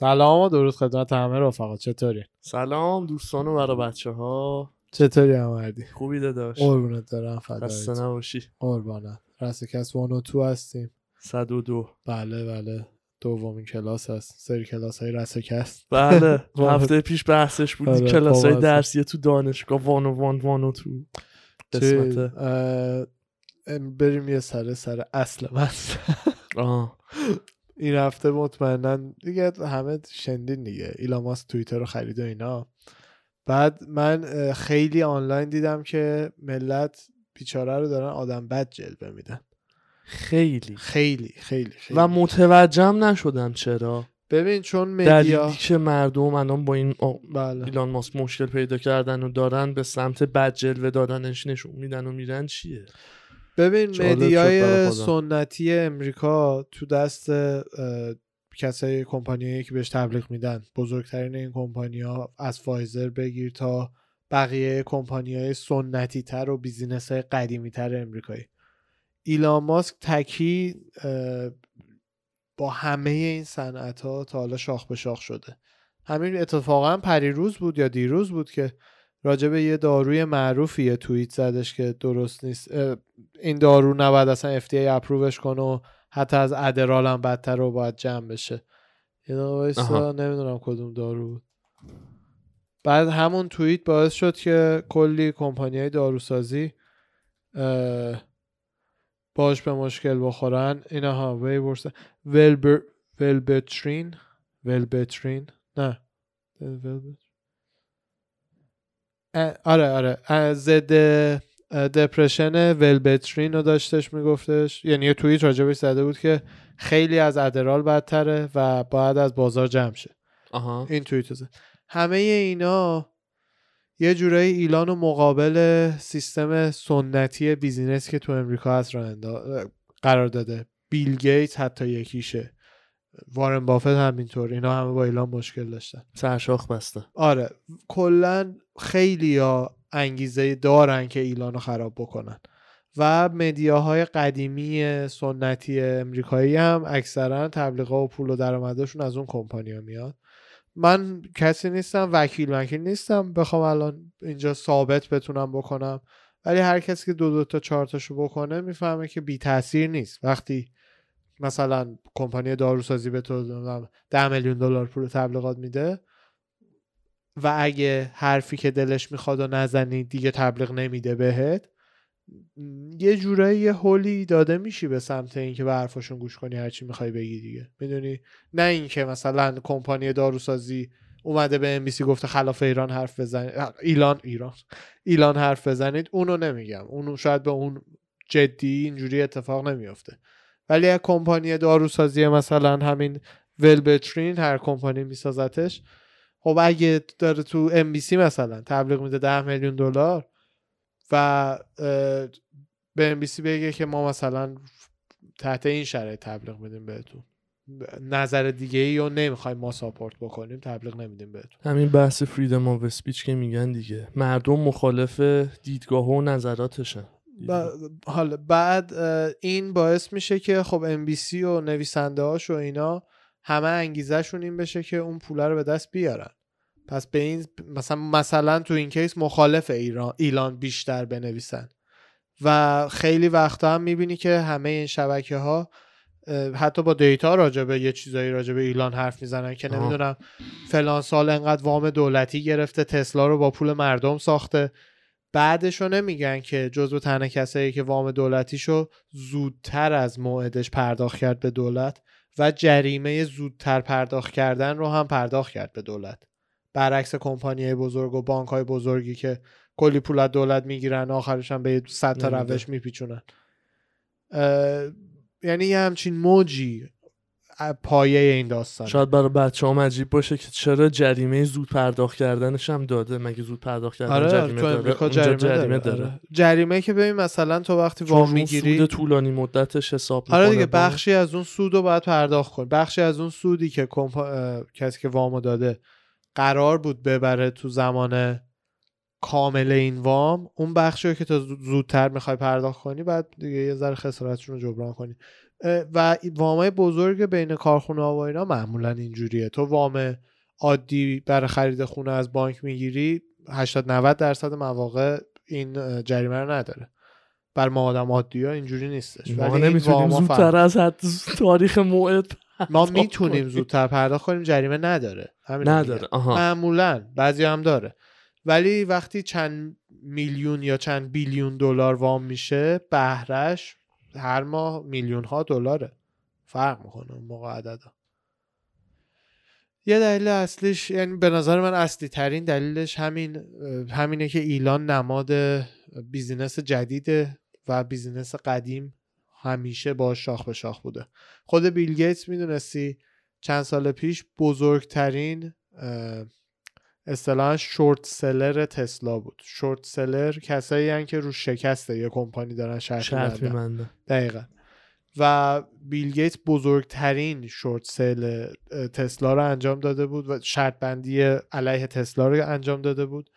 سلام و درود خدمت همه رفقا چطوری؟ سلام دوستان و برای بچه ها چطوری همردی خوبی داداش. قربونت دارم خسته فدایت نباشی. قربانت. رسکس وان و تو هستیم. 102 بله بله. دومین کلاس هست. سری کلاس های رسکست بله. هفته پیش بحثش بودی آره، کلاس های. درسیه تو دانشگاه وان و وان وان و تو. قسمت. بریم یه سر سر اصل من. آه. این هفته مطمئنا دیگه همه شنیدین دیگه. ایلان ماسک توییتر رو خرید و اینا. بعد من خیلی آنلاین دیدم که ملت بیچاره رو دارن آدم بد جلوه میدن. خیلی. خیلی خیلی خیلی. و متوجهم نشدم چرا. ببین چون مدیا که مردم الان با این آ- بله. ایلان ماسک مشکل پیدا کردن و دارن به سمت بد جلوه دادنش نشون میدن و میرن چیه؟ ببین media ی. سنتی امریکا تو دست کسای کمپانیایی که بهش تبلیغ میدن. بزرگترین این کمپانی ها از فایزر بگیر تا بقیه کمپانی های سنتی تر و business های قدیمی تر امریکایی. ایلان ماسک تکی با همه این صنعت ها تا حالا شاخ به شاخ شده. همین اتفاقا پریروز بود یا دیروز بود که راجع به یه داروی معروفی یه توییت زدش که درست نیست. این دارو نباید اصلا FDA اپرووش کنه و حتی از ادرال هم بدتر رو باید جمع بشه. آها. نمی‌دونم کدوم دارو بود. بعد همون توییت باعث شد که کلی کمپانی های داروسازی باش به مشکل بخورن. اینا ها ویورس ولبر ولبترین ولبترین نه. ولبت- اه، آره آره. ضد دپرشن ولبترین رو داشتش میگفتش. یعنی یه توییت راجبش زده بود که خیلی از ادرال بدتره و باید از بازار جمع شه. آها. این توییت زد. همه اینا یه جورایی ایلان و مقابل سیستم سنتی بیزینس که تو امریکا هست را قرار داده. بیل گیت حتی یکیشه. وارن بافت همینطور اینا همه با ایلان مشکل داشتن. سرشاخ بسته. آره کلا خیلی ها انگیزه دارن که ایلان رو خراب بکنن. و مدیاهای قدیمی سنتی امریکایی هم اکثرا تبلیغا و پول و درآمدشون از اون کمپانیا میاد من کسی نیستم وکیل وکیل نیستم بخوام الان اینجا ثابت بتونم بکنم. ولی هر کسی که دو دو تا چهار تاشو بکنه می‌فهمه که بی تاثیر نیست. وقتی مثلا کمپانی داروسازی به تو 10 میلیون دلار پول تبلیغات میده و اگه حرفی که دلش می‌خواد و نزنی دیگه تبلیغ نمیده بهت یه جورایی یه هولی داده میشی به سمت اینکه به حرفاشون گوش کنی هرچی می‌خوای بگی دیگه. می‌دونی؟ نه اینکه مثلا کمپانی داروسازی اومده به ام گفته خلاف ایران حرف بزنید ایلان ایران. ایلان حرف بزنید اونو نمیگم. اونو شاید به اون جدی اینجوری اتفاق نمیافته. ولی از کمپانی داروسازی مثلا همین ولبترین هر کمپانی میسازتش خب اگه داره تو ام بی سی مثلا تبلیغ میده 10 میلیون دلار و به ام بی سی بگه که ما مثلا تحت این شرایط تبلیغ میدیم بهتون. نظر دیگه ای رو نمی‌خوایم ما ساپورت بکنیم تبلیغ نمیدیم بهتون. همین بحث freedom of speech که میگن دیگه. مردم مخالف دیدگاه و نظراتشن. ب- حالا بعد این باعث میشه که خب ام بی سی و نویسنده هاش و اینا همه انگیزهشون این بشه که اون پوله رو به دست بیارن. پس به این مثلا مثلا تو این case مخالف ایران ایلان بیشتر بنویسن. و خیلی وقتا هم می‌بینی که همه این شبکه ها حتی با data راجبه یه چیزایی راجبه ایلان حرف می‌زنن که. نمی‌دونم فلان سال انقدر وام دولتی گرفته تسلا رو با پول مردم ساخته. بعدشو نمیگن که جزو تنها کسایی که وام دولتیشو زودتر از موعدش پرداخت کرد به دولت و جریمه زودتر پرداخت کردن رو هم پرداخت کرد به دولت برعکس کمپانی بزرگ و بانک های بزرگی که کلی پول از دولت می‌گیرن آخرش هم به صد تا. روش میپیچونن یعنی یه همچین موجی پایه این داستان شاید برای بچه هم عجیب باشه که چرا جریمه زود پرداخت کردنش هم داده. مگه زود پرداخت کردن آره جریمه داره؟ جریمه, جریمه داره, داره. آره. جریمه که ببین مثلا تو وقتی وام می‌گیری سود طولانی مدتش حساب می‌کنه آره دیگه بخشی از اون سود رو باید پرداخت کن بخشی از اون سودی که کمپا... اه، کسی که وامو داده قرار بود ببره تو زمان کامل این وام اون بخشی رو که تا زود- زودتر می‌خوای پرداخت کنی بعد دیگه یه ذره خسارتشون رو جبران کنی. و وامای بزرگ بین کارخونه ها و اینا معمولا اینجوریه. تو وام عادی برای خرید خونه از بانک می‌گیری 80 90 درصد مواقع این جریمه رو نداره. بر ما آدم عادی ها اینجوری نیستش. ما ولی نمی‌تونیم زودتر از حد تاریخ موعد ما می‌تونیم. زودتر پرداخت کنیم جریمه نداره. همین. نداره. آها. معمولا بعضی هم داره. ولی وقتی چند میلیون یا چند بیلیون دلار وام میشه بهرش هر ماه میلیون ها دلاره. فرق می‌کنه اون موقع عددا. یه دلیل اصلیش یعنی به نظر من اصلی ترین دلیلش همین همینه که ایلان نماد business جدیده و business قدیم همیشه باهاش شاخ به شاخ بوده. خود بیل گیتس می‌دونستی چند سال پیش بزرگترین اصطلاحا short seller تسلا بود. short seller کسایی هن که رو شکست یه کمپانی دارن شرط می‌بندن. دقیقا. و بیل گیتس بزرگترین شورت اه، تسلا رو انجام داده بود و شرط بندی علیه تسلا رو انجام داده بود.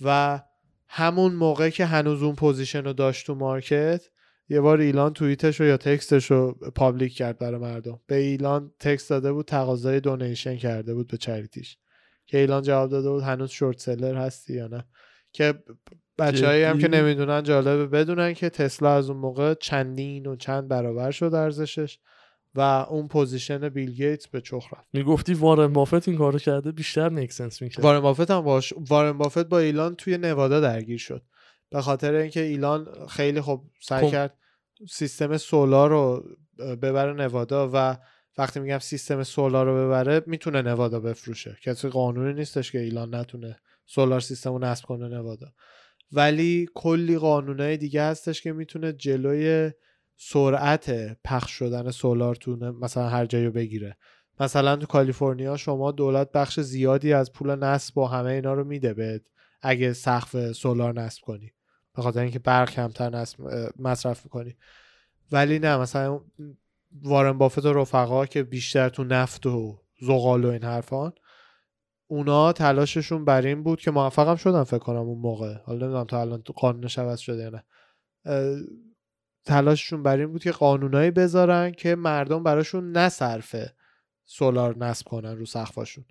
و همون موقع که هنوز اون position رو داشت تو market یه بار ایلان توییتش رو یا text ش رو public کرد برای مردم. به ایلان text داده بود تقاضای donation کرده بود به charity ش. که ایلان جواب داده بود هنوز short seller هستی یا نه. که بچههایی هم که؟ نمی‌دونن جالبه بدونن که تسلا از اون موقع چندین و چند برابر شد ارزشش و اون position بیل گیتس به چخ رفت. می‌گفتی وارن بافت این کارو کرده بیشتر make sense می‌کرد. وارن بافت هم باش وارن بافت با ایلان توی نوادا درگیر شد. به خاطر اینکه ایلان خیلی خوب سعی کرد سیستم solar رو ببره نوادا و وقتی میگم سیستم solar رو ببره می‌تونه نوادا بفروشه. کسی قانونی نیستش که ایلان نتونه سولار سیستم رو نصب کنه نوادا. ولی کلی قانونهای دیگه هستش که می‌تونه جلوی سرعت پخش شدن سولار تو مثلا هر جایی بگیره. مثلا تو کالیفرنیا شما دولت بخش زیادی از پول نصب و همه اینا رو میده بهت اگه سقف سولار نصب کنی. به خاطر اینکه برق کمتر نصب مصرف می‌کنی. ولی نه مثلا وارن بافت و رفقا که بیشتر تو نفت و زغال و این حرفان اونا تلاششون بر این بود که موفق هم شدن فکر کنم اون موقع. حالا نمی‌دونم تا الان قانونش عوض شده یا نه. تلاششون بر این بود که قانونایی بذارن که مردم براشون نصرفه سولار نصب کنن رو سقفاشون.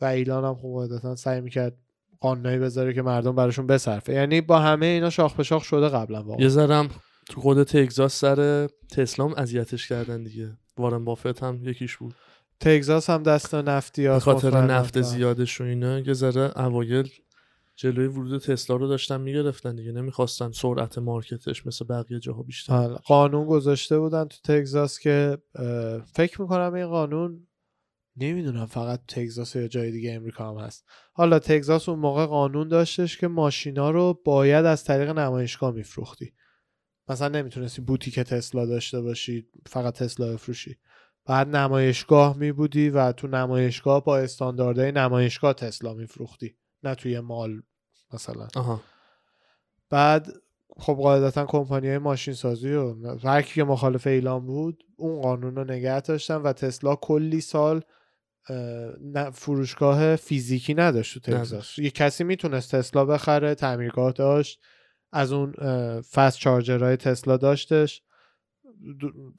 و ایلان هم خب قاعدتا سعی می‌کرد قانونایی بذاره که مردم براشون بصرفه. یعنی با همه اینا شاخ به شاخ شده قبلا واقعا. یه ذرم تو خود تگزاس سر تسلام اذیتش کردن دیگه. وارن بافت هم یکیش بود. تگزاس هم دست نفتی هست خاطر. نفت زیادش و اینا یه ذره اوایل جلوی ورود تسلا رو داشتن می‌گرفتن دیگه نمی‌خواستن سرعت مارکتش مثل بقیه جاها بیشتر. بله. قانون گذاشته بودن تو تگزاس که فکر می‌کنم این قانون نمی‌دونم فقط تگزاس یا جای دیگه امریکا هم هست. حالا تگزاس اون موقع قانون داشتش که ماشینا رو باید از طریق نمایشگاه میفروختی. مثلا نمی‌تونستی بوتیک تسلا داشته باشی فقط تسلا بفروشی. بعد نمایشگاه می بودی و تو نمایشگاه با استانداردهای نمایشگاه تسلا میفروختی نه توی مال مثلا. آها. بعد خب قاعدتا کمپانی های ماشین سازی و هر کی که مخالف اعلام بود اون قانون رو نگه داشتن و تسلا کلی سال فروشگاه فیزیکی نداشت تو تگزاس. یه کسی می‌تونست تسلا بخره تعمیرگاه داشت. از اون فست چارجرهای تسلا داشتش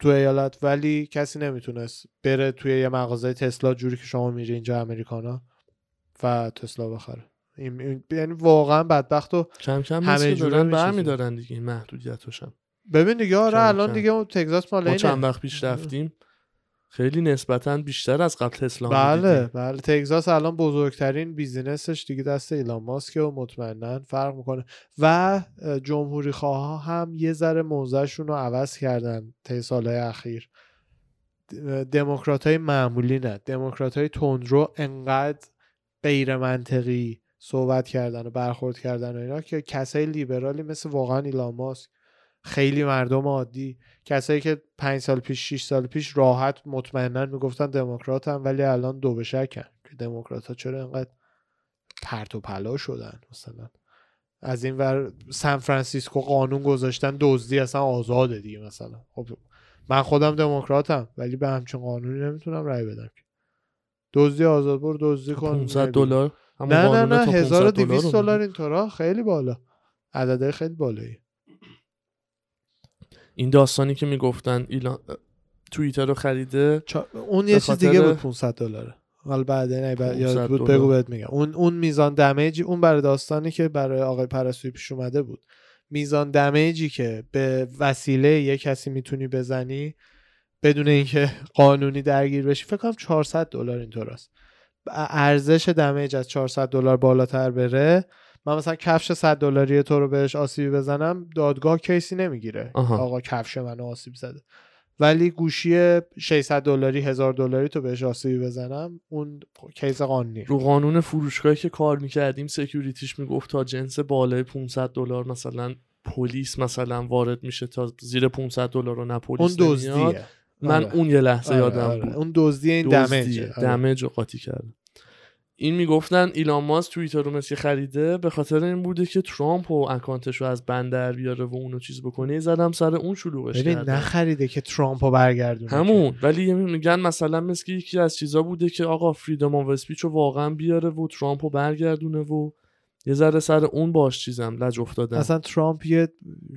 تو ایالت ولی کسی نمی‌تونست بره توی یه مغازه تسلا جوری که شما میری اینجا امریکانا و تسلا بخره این- یعنی واقعا بدبخت و کم کم همه می‌چیزه. برمیدارن دیگه محدودیتش هم ببین دیگه آره الان. دیگه اون تگزاس مال ما. چند وقت پیش رفتیم خیلی نسبتا بیشتر از قبل تسلا بله. بله. تگزاس الان بزرگترین بیزینسش دیگه دست ایلان ماسکه و مطمئنا فرق می‌کنه. و جمهوری خواه هم یه ذره موضعشون رو عوض کردن طی سالهای اخیر. دموکرات های معمولی نه. دموکرات های تندرو انقدر غیر منطقی صحبت کردن و برخورد کردن و اینا که کسای لیبرالی مثل واقعا ایلان ماسک خیلی مردم عادی. کسایی که پنج سال پیش شیش سال پیش راحت مطمئنا می‌گفتن دموکرات هم ولی الان دو به شکن که دموکرات ها چرا اینقدر پرت و پلا شدن مثلا. از این ور سان فرانسیسکو قانون گذاشتن دزدی اصلا آزاده دیگه مثلا. خب من خودم دموکراتم ولی به همچین قانونی نمی‌تونم رأی بدم دزدی آزاد برو دزدی کن 500 میای دلار؟ نه نه نه تا 500 1200 رو دلار. اینطورا خیلی بالا. عدده خیلی بالایی. این داستانی که می‌گفتن ایلان توییتر رو خریده؟ چا- اون یه چیز دیگه بود 500 دلاره. حالا بعد نه بعد 500 یاد بود. بگو بهت میگم. اون اون میزان دمیجی اون برای داستانی که برای آقای پرستویی پیش اومده بود. میزان دمیجی که به وسیله یه کسی می‌تونی بزنی بدون اینکه قانونی درگیر بشی فکر کنم 400 دلار اینطور است ارزش دمیج از 400 دلار بالاتر بره. من مثلا کفش 100 دلاری تو رو بهش آسیبی بزنم دادگاه کیسی نمی‌گیره. آقا کفش منو آسیب زده ولی گوشی 600 دلاری 1000 دلاری تو بهش آسیبی بزنم اون کیس قانونی رو قانون فروشگاهی که کار می‌کردیم سکیوریتیش می‌گفت تا جنس بالای 500 دلار مثلا پلیس مثلا وارد میشه تا زیر 500 دلار رو نه اون پلیس نمیاد. دزدیه من آره. اون یه لحظه آره، یادم آره. بود اون دزدی این آره. دمج رو قاطی کرده این می‌گفتن ایلان ماسک توییتر رو مثل خریده به خاطر این بوده که ترامپ و اکانتش رو از بند در بیاره و اونو چیز بکنه زدم سر اون شلوغش ببین کرده نخریده که ترامپ رو برگردونه همون ولی یه میگن مثلا مثل که یکی از چیزا بوده که آقا فریدم آف اسپیچ رو واقعا بیاره و ترامپ رو برگردونه و یه ذره سر اون باش چیزم لج افتادم اصلا ترامپ یه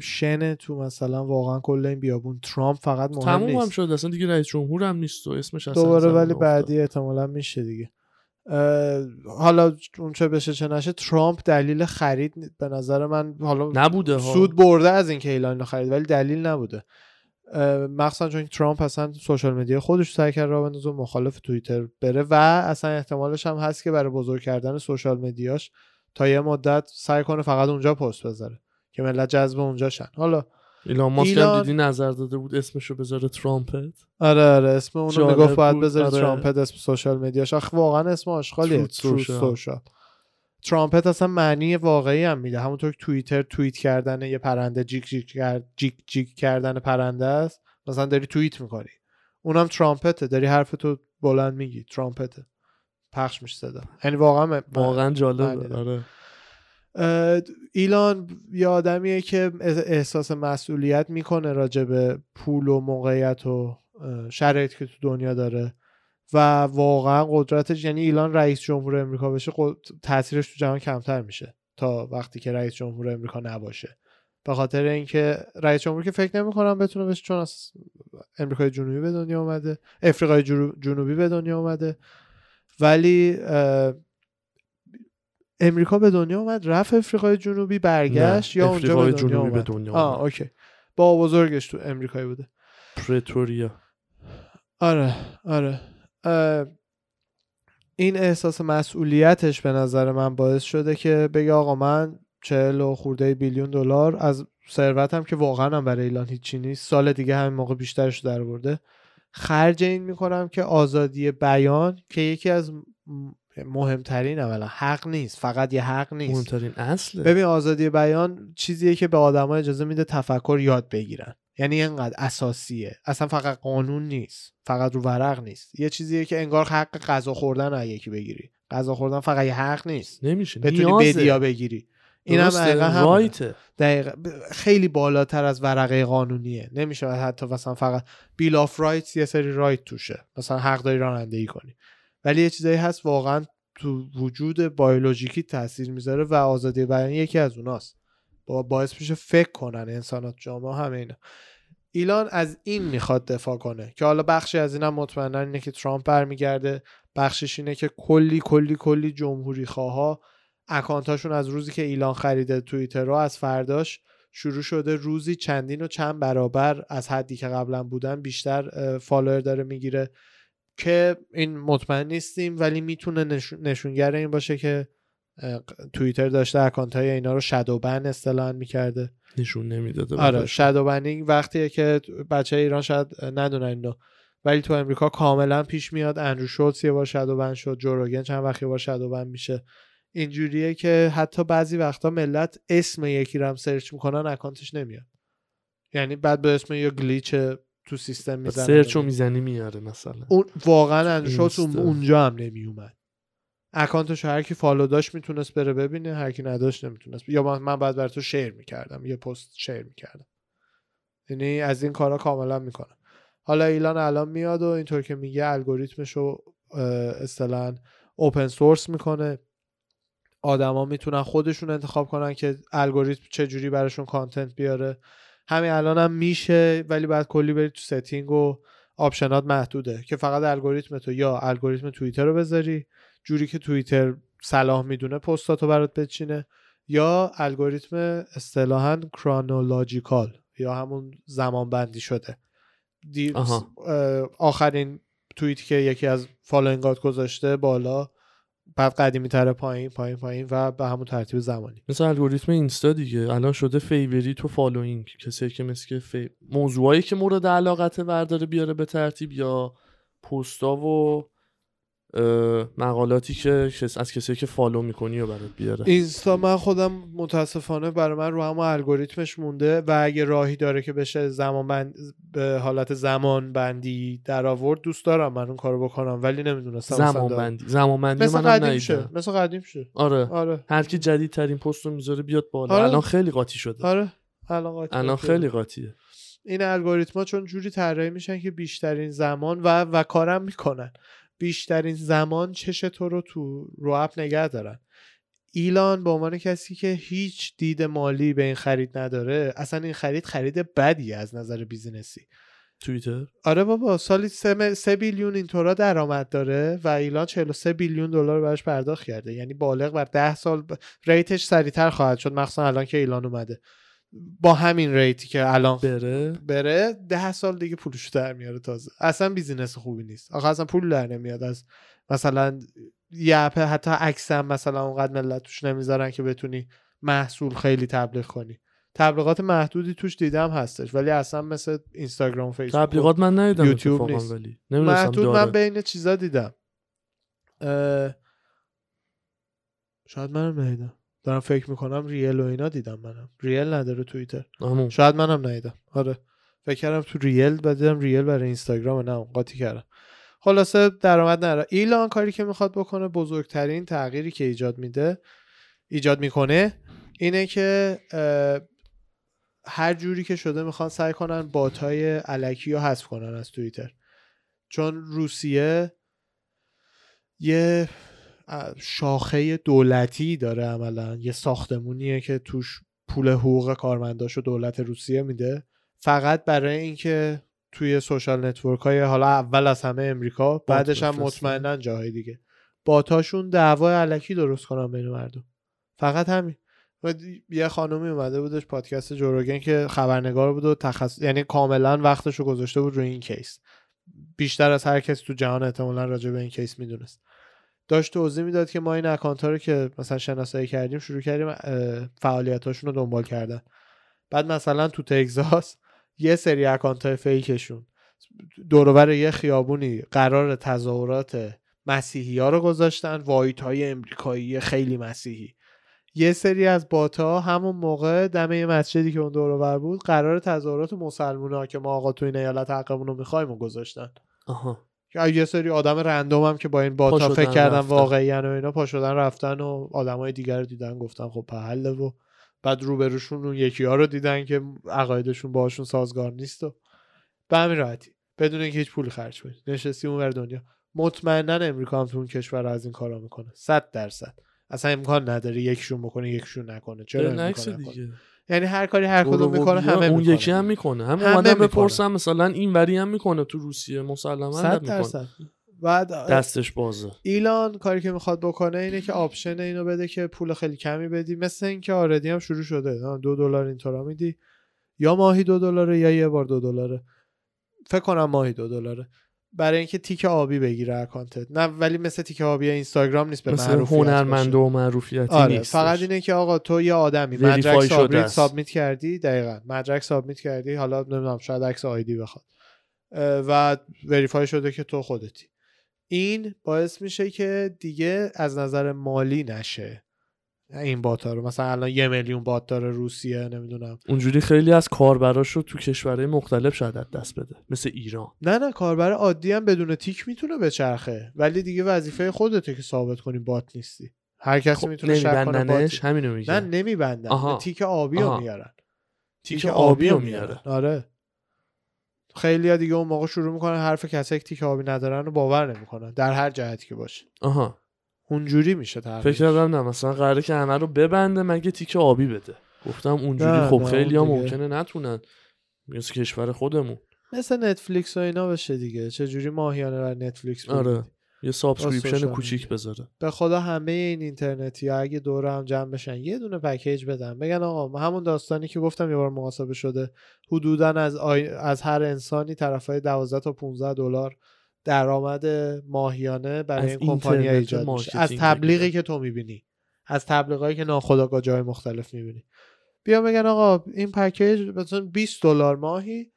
شنه تو مثلا واقعا کل این بیابون ترامپ فقط مهم تموم هم نیست. شد اصلا دیگه رئیس جمهور هم نیست و اسمش اصلا دوباره ولی. بعدی احتمالا میشه دیگه. حالا اون چه بشه چه نشه ترامپ دلیل خرید به نظر من حالا نبوده ها. سود برده از اینکه ایلان رو خرید ولی دلیل نبوده. مخصوصا چون ترامپ اصلا social media خودش سعی کرد راه بندازه مخالف توییتر بره و اصلا احتمالش هم هست که برای بزرگ کردن social media ش تا یه مدت سعی کنه فقط اونجا پست بذاره که ملت جذب اونجا شن حالا ایلان ماسک ایلان- دیدی نظر داده بود اسمشو بذاره ترامپت آره آره اسم اون رو جالب می‌گفت باید بود، بذاری آره. ترامپت اسم سوشال مدیاش آخه واقعا اسم آشغالیه. سوشال. سوشال ترامپت اصلا معنی واقعی هم میده. همونطور که توییتر توییت کردن یه پرنده جیک جیک کرد جیک جیک کردن پرنده است مثلا داری توییت می‌کنی. اونم ترامپته داری حرف تو بلند میگی. ترامپته پخش میشه صدا. یعنی واقعا واقعا جالبه. آره. ایلان یه آدمیه که احساس مسئولیت می‌کنه راجع به پول و موقعیت و اه، شرایطی که تو دنیا داره. و واقعا قدرتش یعنی ایلان رئیس جمهور امریکا بشه تاثیرش تو جهان کمتر میشه تا وقتی که رئیس جمهور امریکا نباشه. به خاطر اینکه رئیس جمهور که فکر نمی‌کنم بتونه بشه چون از امریکای جنوبی به دنیا اومده افریقای جنو- جنوبی به دنیا اومده. ولی امریکا به دنیا اومد رفت افریقای جنوبی برگشت نه، یا اونجا به دنیا جنوبی به اومد دنیا آه. اوکی. با بزرگش تو امریکایی بوده. پرتوریا. آره آره. این احساس مسئولیتش به نظر من باعث شده که بگه آقا من چهل و خورده بیلیون دلار از ثروتم که واقعا هم برای ایلان هیچی نیست سال دیگه همین موقع بیشترش رو در برده خرج این می‌کنم که آزادی بیان که یکی از مهمترین اولا حق نیست. فقط یه حق نیست. مهمترین اصله. ببین آزادی بیان چیزیه که به آدما اجازه میده تفکر یاد بگیرن. یعنی اینقدر اساسیه. اصلا فقط قانون نیست. فقط رو ورق نیست. یه چیزیه که انگار حق غذا خوردن از یکی بگیری. غذا خوردن فقط یه حق نیست. نمیشه. بتونی نیازه. بدیا بگیری. این هم درسته، دقیقا خیلی بالاتر از ورقه قانونیه. نمیشه حتی مثلا فقط Bill of Rights یه سری right توشه. مثلا حق داری رانندگی کنی. ولی یه چیزایی هست واقعا تو وجود بیولوژیکی تاثیر می‌ذاره و آزادی بیان یکی از اوناست. با باعث میشه فکر کنن انسانات جامعه همه اینا. ایلان از این می‌خواد دفاع کنه که حالا بخشی از اینم مطمئنا اینه که ترامپ برمیگرده. بخشش اینه که کلی کلی کلی جمهوری خواها account اشون از روزی که ایلان خریده توییتر رو از فرداش شروع شده روزی چندین و چند برابر از حدی که قبلا بودن بیشتر follower داره می‌گیره. که این مطمئن نیستیم ولی می‌تونه نشون- نشونگر این باشه که توییتر داشته account های اینا رو shadow ban اصطلاحا می‌کرده. نشون نمی‌داده آره. shadow banning وقتیه که بچه ایران شاید ندونن اینو. ولی تو امریکا کاملا پیش میاد. اندرو شولتز یه بار shadow ban شد. جو روگن چند وقت یه بار shadow ban میشه. اینجوریه که حتی بعضی وقتا ملت اسم یکی رو هم search می‌کنن account ش نمیاد. یعنی بعد به اسم یه glitch تو سیستم می‌زنن search و می‌زنی میاره مثلا. اون واقعا اینستا. اونجا هم نمیومد. account ش هر کی follow داشت می‌تونست بره ببینه هر کی نداشت نمی‌تونست. یا من, من بعد بر تو share می‌کردم یه پست share می‌کردم. یعنی از این کارا کاملا می‌کنم. حالا ایلان الان میاد و اینطور که میگه الگوریتمش رو اصطلاحا open source می‌کنه. آدما می‌تونن خودشون انتخاب کنن که الگوریتم چه جوری براشون content بیاره. همین الان هم میشه ولی بعد کلی بری تو setting و option ات محدوده که فقط الگوریتم تو یا الگوریتم توییتر رو بذاری جوری که توییتر صلاح می‌دونه پستاتو برات بچینه یا الگوریتم اصطلاحا chronological یا همون زمان بندی شده آخرین توییتی که یکی از following ات گذاشته بالا بعد قدیمی تره پایین پایین پایین و به همون ترتیب زمانی. مثل الگوریتم اینستا دیگه. الان شده favorite و following. کسی که مثل که فی... موضوعایی که مورد علاقت ورداره بیاره به ترتیب یا پستا و مقالاتی که از کسی که follow می‌کنی و برات بیاره. اینستا من خودم متاسفانه برای من رو همون الگوریتمش مونده و اگه راهی داره که بشه زمان بند به حالت زمان بندی در آورد دوست دارم من اون کارو بکنم ولی نمی‌دونستم زمان بندی. زمان بندی مثل قدیم شه مثل قدیم شه. آره. آره. هر کی جدیدترین پست رو می‌ذاره بیاد بالا. آره. الان خیلی قاطی شده. آره. الان قاطی الان. خیلی قاطیه. این الگوریتما چون جوری طراحی میشن که بیشترین زمان و و کارم می‌کنن. بیشترین زمان چش تو رو تو رو اپ نگه دارن. ایلان به عنوان کسی که هیچ دید مالی به این خرید نداره اصلا این خرید خرید بدی از نظر بیزینسی. توییتر؟ آره بابا سالی سه, م- سه billion اینطورا درآمد داره و ایلان 43 billion دلار براش پرداخت کرده. یعنی بالغ بر 10 سال ب... rate ش سریعتر خواهد شد مخصوصا الان که ایلان اومده. با همین rate ی که الان بره. بره ده سال دیگه پولشو در میاره تازه. اصلا business خوبی نیست. آخه اصلا پول در نمیاد. از مثلا یه app حتی عکس هم مثلا اونقدر ملت توش نمی‌ذارن که بتونی محصول خیلی تبلیغ کنی. تبلیغات محدودی توش دیدم هستش ولی اصلا مثل اینستاگرام فیسبوک تبلیغات من ندیدم یوتیوب نیست. ولی محدود داره. من بین چیزا دیدم. اه، شاید منم ندیدم. دارم فکر می‌کنم ریل و اینا دیدم منم. ریل نداره توییتر. شاید منم ندیدم. آره. فکر کردم تو ریل و دیدم ریل برای اینستاگرام نه قاطی کردم. خلاصه درآمد نره ایلان کاری که می‌خواد بکنه بزرگترین تغییری که ایجاد میده ایجاد می‌کنه اینه که هر جوری که شده می‌خوان سعی کنن bot ای الکی رو حذف کنن از توییتر. چون روسیه یه شاخه دولتی داره عملا. یه ساختمونیه که توش پول حقوق کارمنداشو دولت روسیه میده. فقط برای اینکه توی social network های حالا اول از همه امریکا بعدش هم. مطمئنا جاهای دیگه. bot اشون دعوای الکی درست کنن بین مردم. فقط همین. و یه خانومی اومده بودش پادکست جو روگن که خبرنگار بود و تخصص یعنی کاملا وقتش رو گذاشته بود روی این case. بیشتر از هر کس تو جهان احتمالا راجع به این case می‌دونست. داشت توضیح می‌داد که ما این account ها رو که مثلا شناسایی کردیم شروع کردیم فعالیتاشون رو دنبال کردن. بعد مثلا تو تگزاس یه سری account های fake شون. دوروبر یه خیابونی قرار تظاهرات مسیحی ها رو گذاشتن وایت های امریکایی خیلی مسیحی. یه سری از باتا همون موقع دم یه مسجدی که اون دوروبر بود قرار تظاهرات مسلمون ها که ما آقا تو این ایالت حقمون رو می‌خوایم و گذاشتن. آها. یه سری آدم رندوم هم که با این باتا فکر کردن. واقعی و اینا پا شدن رفتن و آدمای دیگر رو دیدن گفتن خب پهله و بعد روبروشون اون یکی ها رو دیدن که عقایدشون باشون سازگار نیست و به همین راحتی بدون اینکه هیچ پولی خرج کنی نشستی اون ور دنیا. مطمئنا امریکا هم تو اون کشور از این کارا می‌کنه. صد درصد. اصلا امکان نداره یکیشون بکنه یکیشون نکنه. چرا؟ دیگه. یعنی هر کاری هر کدوم می‌کنه همه اون می‌کنه. یکی هم می‌کنه. هم همه اومدم. بپرسم مثلا این وری هم می‌کنه تو روسیه مسلما می‌کنه بعد دستش بازه. ایلان کاری که می‌خواد بکنه اینه که option اینو بده که پول خیلی کمی بدی. مثل اینکه already هم شروع شده. دو دلار اینطورا میدی. یا ماهی دو دلاره یا یه بار دو دلاره. فکر کنم ماهی دو دلاره. برای اینکه تیک آبی بگیره اکانتت نه ولی مثل تیک آبی اینستاگرام نیست به مثل هنرمند. و معروفیتی آره نیست فقط اینه که آقا تو یه آدمی مدرک سابمیت. سابمیت کردی دقیقا. مدرک سابمیت کردی حالا نمی‌دونم شاید عکس آیدی بخواد. و وریفای شده که تو خودتی. این باعث میشه که دیگه از نظر مالی نشه. این بات رو. مثلا الان یه میلیون بات داره روسیه نمی‌دونم. اونجوری خیلی از کاربراش رو تو کشورهای مختلف شاید دست بده. مثل ایران. نه نه کاربر عادی هم بدون تیک می‌تونه بچرخه. ولی دیگه وظیفه خودته که ثابت کنی بات نیستی. هر کسی خب می‌تونه شک کنه بات همینو نه میگه نمیبندن. آها. تیک آبی رو. میارن. تیک آبی رو میاره آره. خیلی ها دیگه اون موقع شروع می‌کنن حرف کسایی که تیک آبی ندارن رو باور نمی‌کنن. در هر جهتی که باشه. آها. اونجوری میشه تغییرش. فکر کردم نه مثلا قراره که همه رو ببنده مگه تیک آبی بده گفتم اونجوری خب نه، خیلی دیگه. ممکنه نتونن مثل کشور خودمون مثل نتفلیکس و اینا بشه دیگه چجوری ماهیانه بر نتفلیکس آره ببینی؟ یه subscription کوچیک. بذاره به خدا همه این اینترنتی ها اگه دور هم جمع بشن یه دونه package بدن بگن آقا ما همون داستانی که گفتم یه بار محاسبه شده حدودا از آی... از هر انسانی طرفای 12 تا 15 دلار درآمد ماهیانه برای این کمپانی ایجاد میشه. از تبلیغی. که تو می‌بینی. از تبلیغایی که ناخودآگاه جای مختلف می‌بینی. بیا بگن آقا این پکیج مثلا 20 دلار ماهی.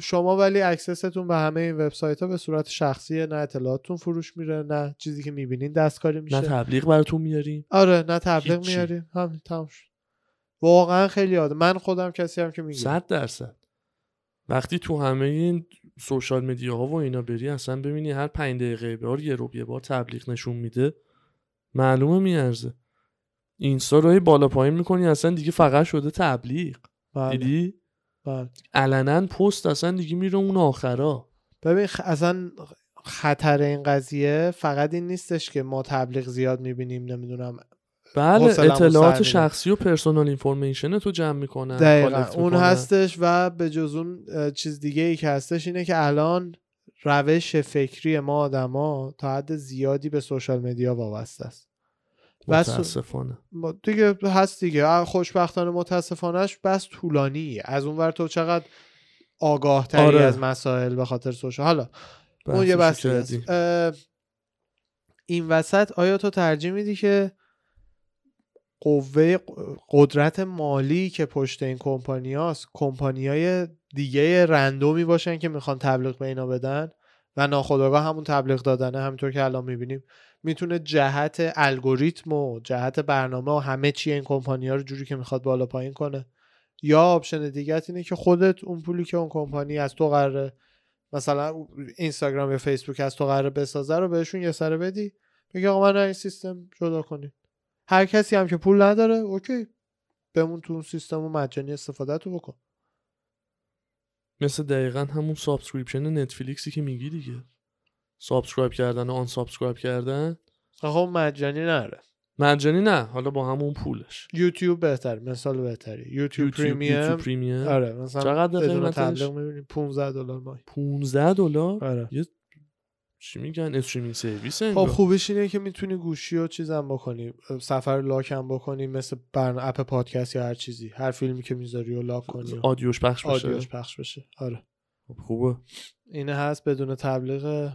شما ولی اکسستون به همه این وبسایت ها به صورت شخصیه نه اطلاعاتتون فروش میره نه چیزی که می‌بینین دستکاری میشه. نه تبلیغ براتون میاریم. آره نه تبلیغ هیچی. میاریم. همین تمام شد. واقعا خیلی عاده من خودم کسی هم که میگم صد درصد. وقتی تو همه این سوشال مدیا ها و اینا بری اصلا ببینی هر پنج دقیقه بار یه رو یه بار تبلیغ نشون میده. معلومه میارزه. اینستا رو بالا پایین می‌کنی اصلا دیگه فقط شده تبلیغ. بله، دیدی؟ بله. علنا پست اصلا دیگه میره اون آخرا. ببین اصلا خطر این قضیه فقط این نیستش که ما تبلیغ زیاد می‌بینیم نمی‌دونم بله اطلاعات. شخصی و personal information تو جمع می‌کنن. دقیقا. اون می‌کنن. هستش و به جز اون چیز دیگه ای که هستش اینه که الان روش فکری ما آدما تا حد زیادی به social media وابسته است. متاسفانه. ما- دیگه هست دیگه. خوشبختانه متاسفانهش بس طولانیه از اون ور تو چقدر آگاه تری آره. از مسائل به خاطر social حالا اون یه اه، این وسط آیا تو ترجیح میدی که قوه قدرت مالی که پشت این کمپانی هاست کمپانی های دیگه random ی باشن که می‌خوان تبلیغ به اینا بدن و ناخودآگاه همون تبلیغ دادنه همینطور که الان می‌بینیم. می‌تونه جهت الگوریتم و جهت برنامه و همه چی این کمپانی ها رو جوری که می‌خواد بالا پایین کنه. یا option دیگه اینه که خودت اون پولی که اون کمپانی از تو قراره مثلا اینستاگرام یا فیسبوک از تو قراره بسازه رو بهشون یه سره بدی بگی آقا من این سیستم جدا کنید هر کسی هم که پول نداره okay. بمون تو اون سیستم و مجانی استفاده تو بکن. مثل دقیقا همون subscription نتفلیکسی که میگی دیگه. subscribe کردن و unsubscribe کردن اون مجانی نره. مجانی نه حالا با همون پولش. یوتیوب بهتر مثال بهتری. یوتیوب, یوتیوب Premium. آره مثلا چقدر قیمتش؟ تبلیغ می‌بینی 15 دلار ماهی. 15 دلار؟ آره. یه چی میگن؟ streaming service خب خوبش اینه که می‌تونی گوشی و چیزم بکنی. سفر lock هم بکنی مثل برن app پادکست یا هر چیزی. هر فیلمی که می‌ذاری و lock کنی audio ش پخش بشه. audio ش پخش بشه. آره. خب خوبه. اینه هست بدون تبلیغ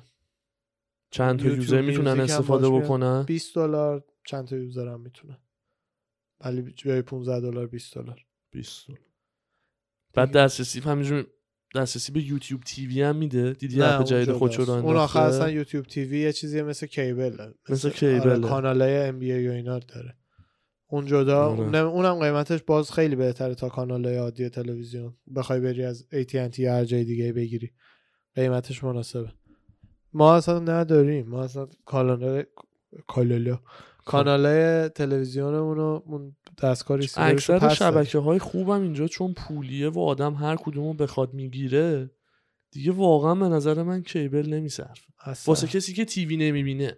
چند تا user می‌تونن استفاده. بکنن؟ 20 دلار چند تا user هم می‌تونن. ولی جای 15 دلار 20 دلار. 20 دلار. بعد دسترسی همینجور دسترسی به یوتیوب تیوی هم میده دیدی اپ جدید. خودشو رو اون آخر؟ اصلا یوتیوب تیوی یه چیزیه مثل کیبل مثل کیبله. کانال های ام بی ای و اینا داره اون جدا آره. اون- اونم قیمتش باز خیلی بهتره تا کانال های عادی تلویزیون بخوای بری از AT&T یا هر جای دیگه بگیری قیمتش مناسبه ما اصلا نداریم ما اصلا کانال کانال کانال های تلویزیونمون رو رو اکثر. شبکه های خوبم اینجا چون پولیه و آدم هر کدومو بخواد می‌گیره دیگه واقعا به نظر من کیبل نمیصرف. واسه کسی که تیوی نمی‌بینه.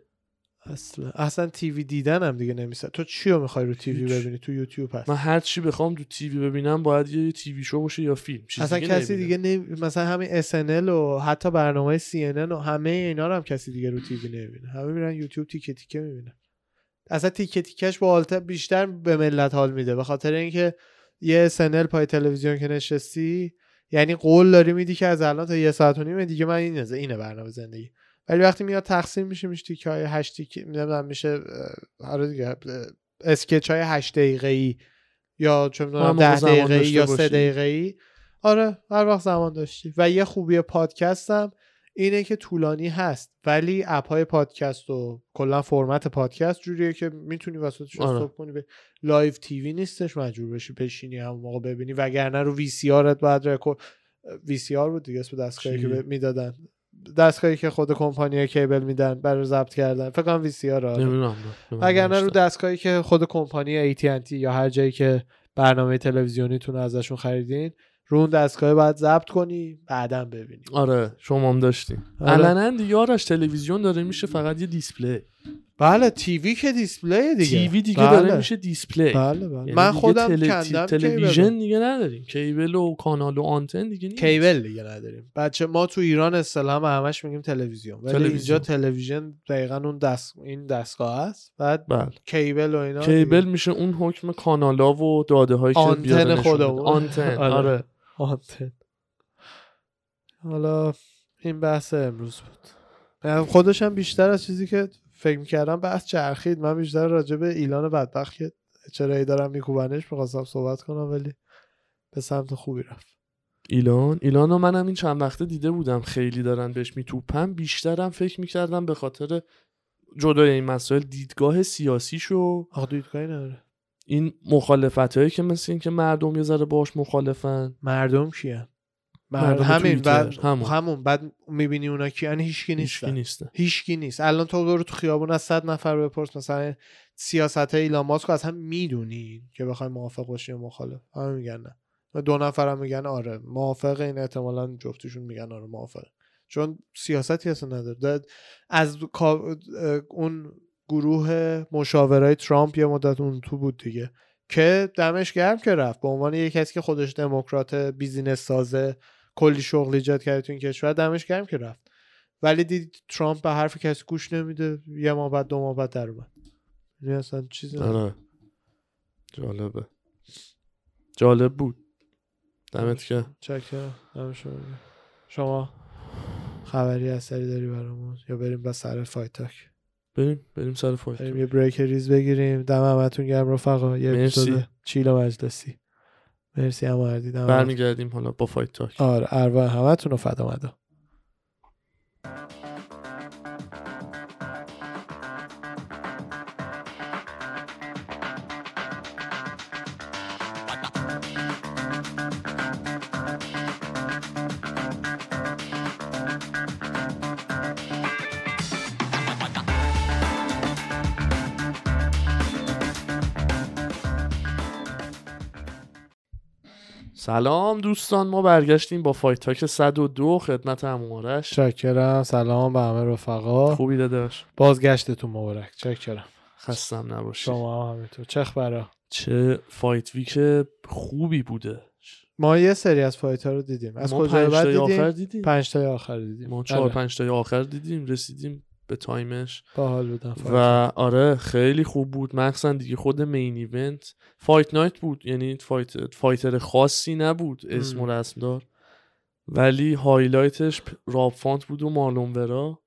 اصلا. اصلا تیوی دیدن هم دیگه نمیشه تو چی رو می‌خوای رو تیوی. ببینی؟ تو یوتیوب هست. من هر چی بخوام تو تیوی ببینم باید یه تیوی شو باشه یا فیلم. چیز اصلا دیگه کسی. دیگه نمی... مثلا همین SNL و حتی برنامه CNN و همه اینا رو هم کسی دیگه رو تیوی نمی‌بینه. همه میرن یوتیوب تیکه تیکه می‌بینن. اصلا تیکه تیکش با آلت بیشتر به ملت حال میده. به خاطر اینکه یه SNL پای تلویزیون که نشستی یعنی قول داری میدی که از الان تا یه ساعت و نیم دیگه من اینه اینه برنامه زندگی. ولی وقتی میاد تقسیم میشه میشه تیکه های هشت تیکه میشه اه، آره دیگه اه، اسکچ های هشت دقیقه ای یا چه می‌دونم ده دقیقه ای یا سه. دقیقه ای آره هر وقت زمان داشتی. و یه خوبی پادکست هم اینه که طولانی هست. ولی اپ های پادکست و کلا فرمت پادکست جوریه که می‌تونی وسطش آره. استاپ کنی به live TV نیستش. مجبور بشی بشینی همون موقع ببینی. وگرنه رو VCR ت باید record. VCR بود دیگه اسم دستگاهی که می‌دادن. دستگاهی که خود کمپانی cable میدن برای ضبط کردن. فکر کنم VCR نمی‌دونم. وگرنه رو دستگاهی که خود کمپانی AT&T یا هر جایی که برنامه تلویزیونیتون ازشون خریدین رو اون دستگاه باید ضبط کنی بعدا ببینی آره شما هم داشتیم آره. علنا دیگه آرش تلویزیون داره میشه فقط یه display بله TV که display دیگه TV دیگه بله. داره میشه display بله بله یعنی من خودم تل- کندم television cable. دیگه نداریم cable و کانال و آنتن دیگه نیست cable دیگه نداریم بچه ما تو ایران اصطلاحا همش میگیم تلویزیون ولی تلویزیون. اینجا تلویزیون دقیقا اون دست این دستگاه است بعد بله cable و اینا cable دیگه. میشه اون حکم کانالا و داده هایی که آنتن. خودمون. آنتن آره. آنتن حالا این بحث امروز بود. خودش هم بیشتر از چیزی که فکر می‌کردم بحث چرخید. من بیشتر راجع به ایلان بدبخت که چرا ای دارم میکوبنش می‌خواستم صحبت کنم ولی به سمت خوبی رفت. ایلان؟ ایلان رو منم این چند وقته دیده بودم. خیلی دارن بهش میتوپن. بیشترم فکر می‌کردم به خاطر جدای این مسائل دیدگاه سیاسیشو. آخه دیدگاهی نداره. این مخالفت هایی که مثل این که مردم یه ذره باش مخالفن. مردم کیه؟ مردم همین. بعد همون. همون. بعد می‌بینی اونا کیان هیچکی هیچکی نیستن. نیستن. هیچکی نیست. الان تو برو تو خیابون از صد نفر بپرس مثلا سیاست ایلان ماسک از هم می‌دونی که بخوای موافق باشی یا مخالف. همه میگن نه. و دو نفر هم میگن آره موافق این احتمالا جفتشون میگن آره موافق. چون سیاستی اصلا نداره. از اون گروه مشاورای ترامپ یه مدت اون تو بود دیگه که دمش گرم که رفت. به عنوان یه کسی که خودش دموکرات business سازه کلی شغل ایجاد کرده تو این کشور دمش گرم که رفت. ولی دید ترامپ به حرف کسی گوش نمیده یه ماه بعد دو ماه بعد در اومد. یعنی اصلا چیزی نداره. آره. جالبه. جالب بود. دمت که چکرم شما خبری اثری داری برامون؟ یا بریم به سر Fight Talk بریم بریم سر Fight. بریم یه break ریز بگیریم. دم همتون گرم رفقا. یه. episode chill و مجلسی. مرسی هم مردی دم همتون. برمیگردیم حالا با Fight Talk. آره ارواح همتون رو فدا مدا. سلام دوستان ما برگشتیم با Fight Talk 102 خدمت امورش چکرم. سلام به همه رفقا. خوبی داداش؟ بازگشتتون مبارک. چکرم. خستم نباشی. شما هم همینطور. چه خبره چه fight week خوبی بوده. ما یه سری از fight ها رو دیدیم. از کجا بعد دیدیم آخر دیدیم؟ پنج تای آخر دیدیم. ما چهار بله. پنج تای آخر دیدیم رسیدیم به تایمش. باحال بودن fight و آره خیلی خوب بود. مخصوصا دیگه خود main event fight night بود. یعنی fight fighter خاصی نبود اسم و رسم دار ولی highlight ش Rob Font بود و Marlon Vera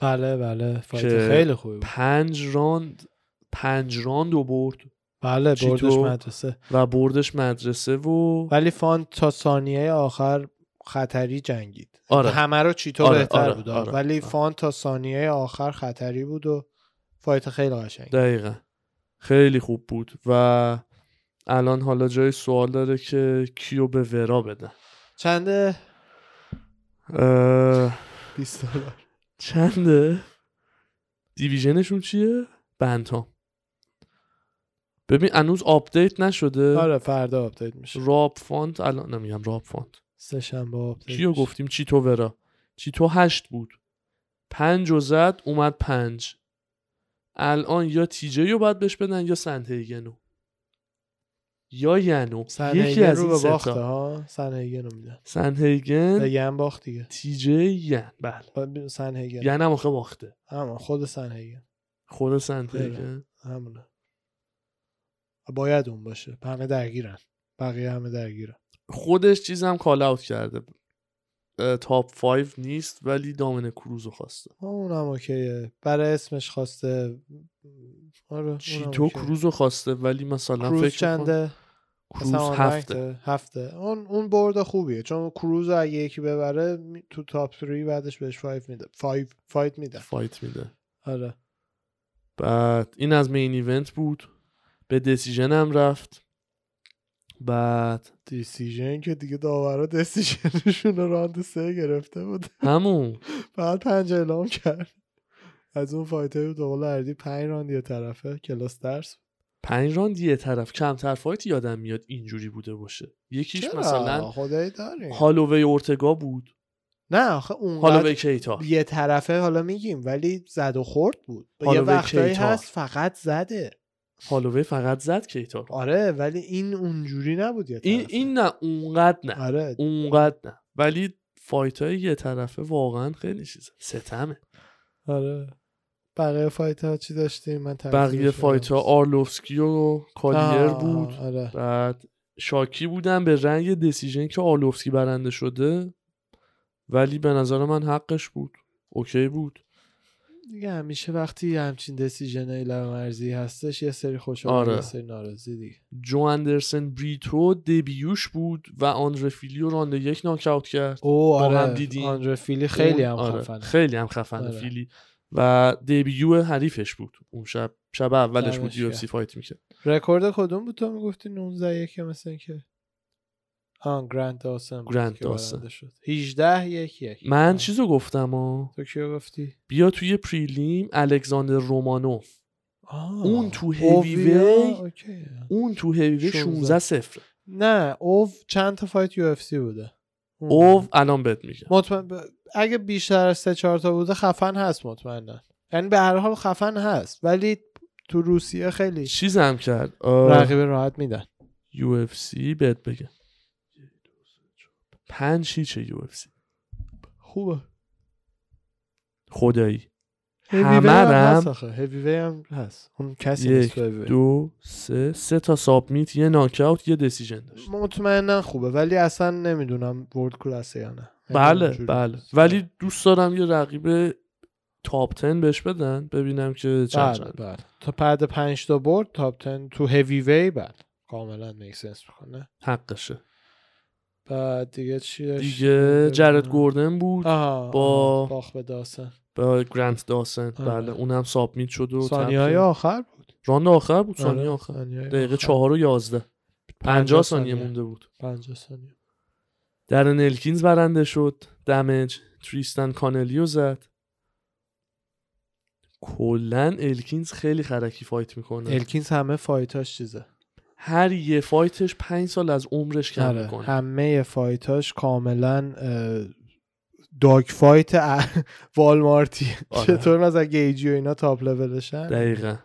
بله بله. fight خیلی خوبی بود. پنج round پنج round و برد. بله بردش؟ مدرسه. و بردش مدرسه و ولی Font تا ثانیه آخر خطری جنگید. آره. همه رو چیتو آره، بهتر آره، بود؟ آره، ولی آره. Font تا ثانیه آخر خطری بود و fight خیلی قشنگ. دقیقا. خیلی خوب بود و الان حالا جای سوال داره که کیو به ورا بدن. چنده؟ اه، 20 دلار. چنده؟ division شون چیه؟ bantam ببین هنوز update نشده. آره فردا update میشه. راب فانت الان نمیگم راب فانت. سه شنبه update کیو. گفتیم؟ چیتو ورا؟ چیتو هشت بود. پنج و زد اومد پنج. الان یا تیجه رو باید بهش بدن یا سنتیگنو یا ینو. یکی سنهیگن از رو این سه باخته ها؟ سنهیگن رو میدن. سنتیگن به ین باخت دیگه. تیجه ین. بله. سنهیگن ین هم آخه باخته. همون خود سنهیگن خود سنتیگن همونه. باید اون باشه. همه درگیرن. بقیه همه درگیرن. خودش چیزم کال اوت کرده. تاپ 5 نیست ولی دامن کروزو خواسته. اونم okay ه. برای اسمش خواسته. آره چیتو okay ه. کروزو خواسته ولی مثلا کروز فکر چنده؟ کروز هفته؟ هفته. اون اون برد خوبیه. چون کروز رو اگه یکی ببره تو top 3 بعدش بهش 5 میده. 5 fight میده. fight میده. آره. بعد این از main event بود. به decision هم رفت. بعد decision که دیگه داورا decision شون رو راند سه گرفته بود همون. بعد پنج اعلام کرد. از اون فایت های دوقل اردی پنج راند یه طرفه کلاس درس. پنج راند یه طرف. کمتر فایت یادم میاد اینجوری بوده باشه. یکیش چرا؟ مثلا خدایی داریم. هالووی اورتگا بود. نه آخه اونقدر به کیتا. یه طرفه حالا میگیم ولی زد و خورد بود. یه هالووی وقتایی. هست فقط زده. هالووی فقط زد کیتا رو. آره ولی این اونجوری نبود یه این. این نه اونقدر نه. آره. اونقدر نه. ولی فایت های یه طرفه واقعا خیلی چیزه. ستمه. آره. بقیه fight ها چی داشتیم؟ من بقیه fight ها آرلوفسکی و. کالیر بود. آره. بعد شاکی بودن به wrong decision که آرلوفسکی برنده شده. ولی به نظر من حقش بود. okay بود. دیگه همیشه وقتی همچین decision های مرزی هستش یه سری خوشحال آره. یه سری ناراضی دیگه. جو اندرسن بریتو debut ش بود و آندره فیلی و رانده یک ناکاوت کرد. او با آره. هم دیدیم. آندره فیلی خیلی هم آره، خفنه. خیلی هم خفنه آره. فیلی. و دبیو حریفش بود. اون شب شب اولش بود یو گرم. سی فایت می‌کرد. رکورد کدوم بود تو می‌گفتی؟ 19 یک مثل اینکه. آن گرند داسن گرند داسن. برنده شد 18 یک یک من آه. چیزو گفتم ها تو کیو گفتی بیا توی پریلیم الکساندر رومانوف آه. اون تو؟ هیوی. اون تو هیوی 16. 16 صفر نه اوو چند تا فایت یو اف سی بوده. اوو الان بهت میگم مطمئن ب- اگه بیشتر از سه چهار تا بوده خفن هست مطمئنا یعنی به هر حال خفن هست ولی تو روسیه خیلی چیزم کرد رقیب راحت میدن UFC بهت بگم پنج هیچه UFC؟ خوبه. خدایی. همه هم هیوی هم هست. اون کسی یک. دو سه. سه تا submit یه ناکاوت یه decision داشت. مطمئنا خوبه. ولی اصلا نمی‌دونم world class ه یا نه. یعنی بله بله. ولی دوست دارم یه رقیب top 10 بهش بدن ببینم که چند بله بله. تا بعد پنج تا برد top 10 تو هیوی وی بله. کاملا make sense می‌کنه. حقشه. بعد دیگه چی داشتیم؟ دیگه جرد. گوردن بود آها با- باخ به داسن با گرانت داسن. بله اونم submit شد و ثانیه های. آخر بود راند آخر بود ثانیه آره، آخر ثانیه‌های دقیقه آخر. چهار و یازده پنجاه پنجاه ثانیه ثانیه. مونده بود 50 ثانیه دارن الکینز برنده شد damage تریستن کانلیو زد کلا الکینز خیلی خرکی fight می‌کنه الکینز همه fight اش چیزه هر یه fight ش پنج سال از عمرش کم آره می‌کنه. همه fight اش کاملا dogfight Walmart ی. آره. چطور مثلا گیجی و اینا top level شن دقیقا.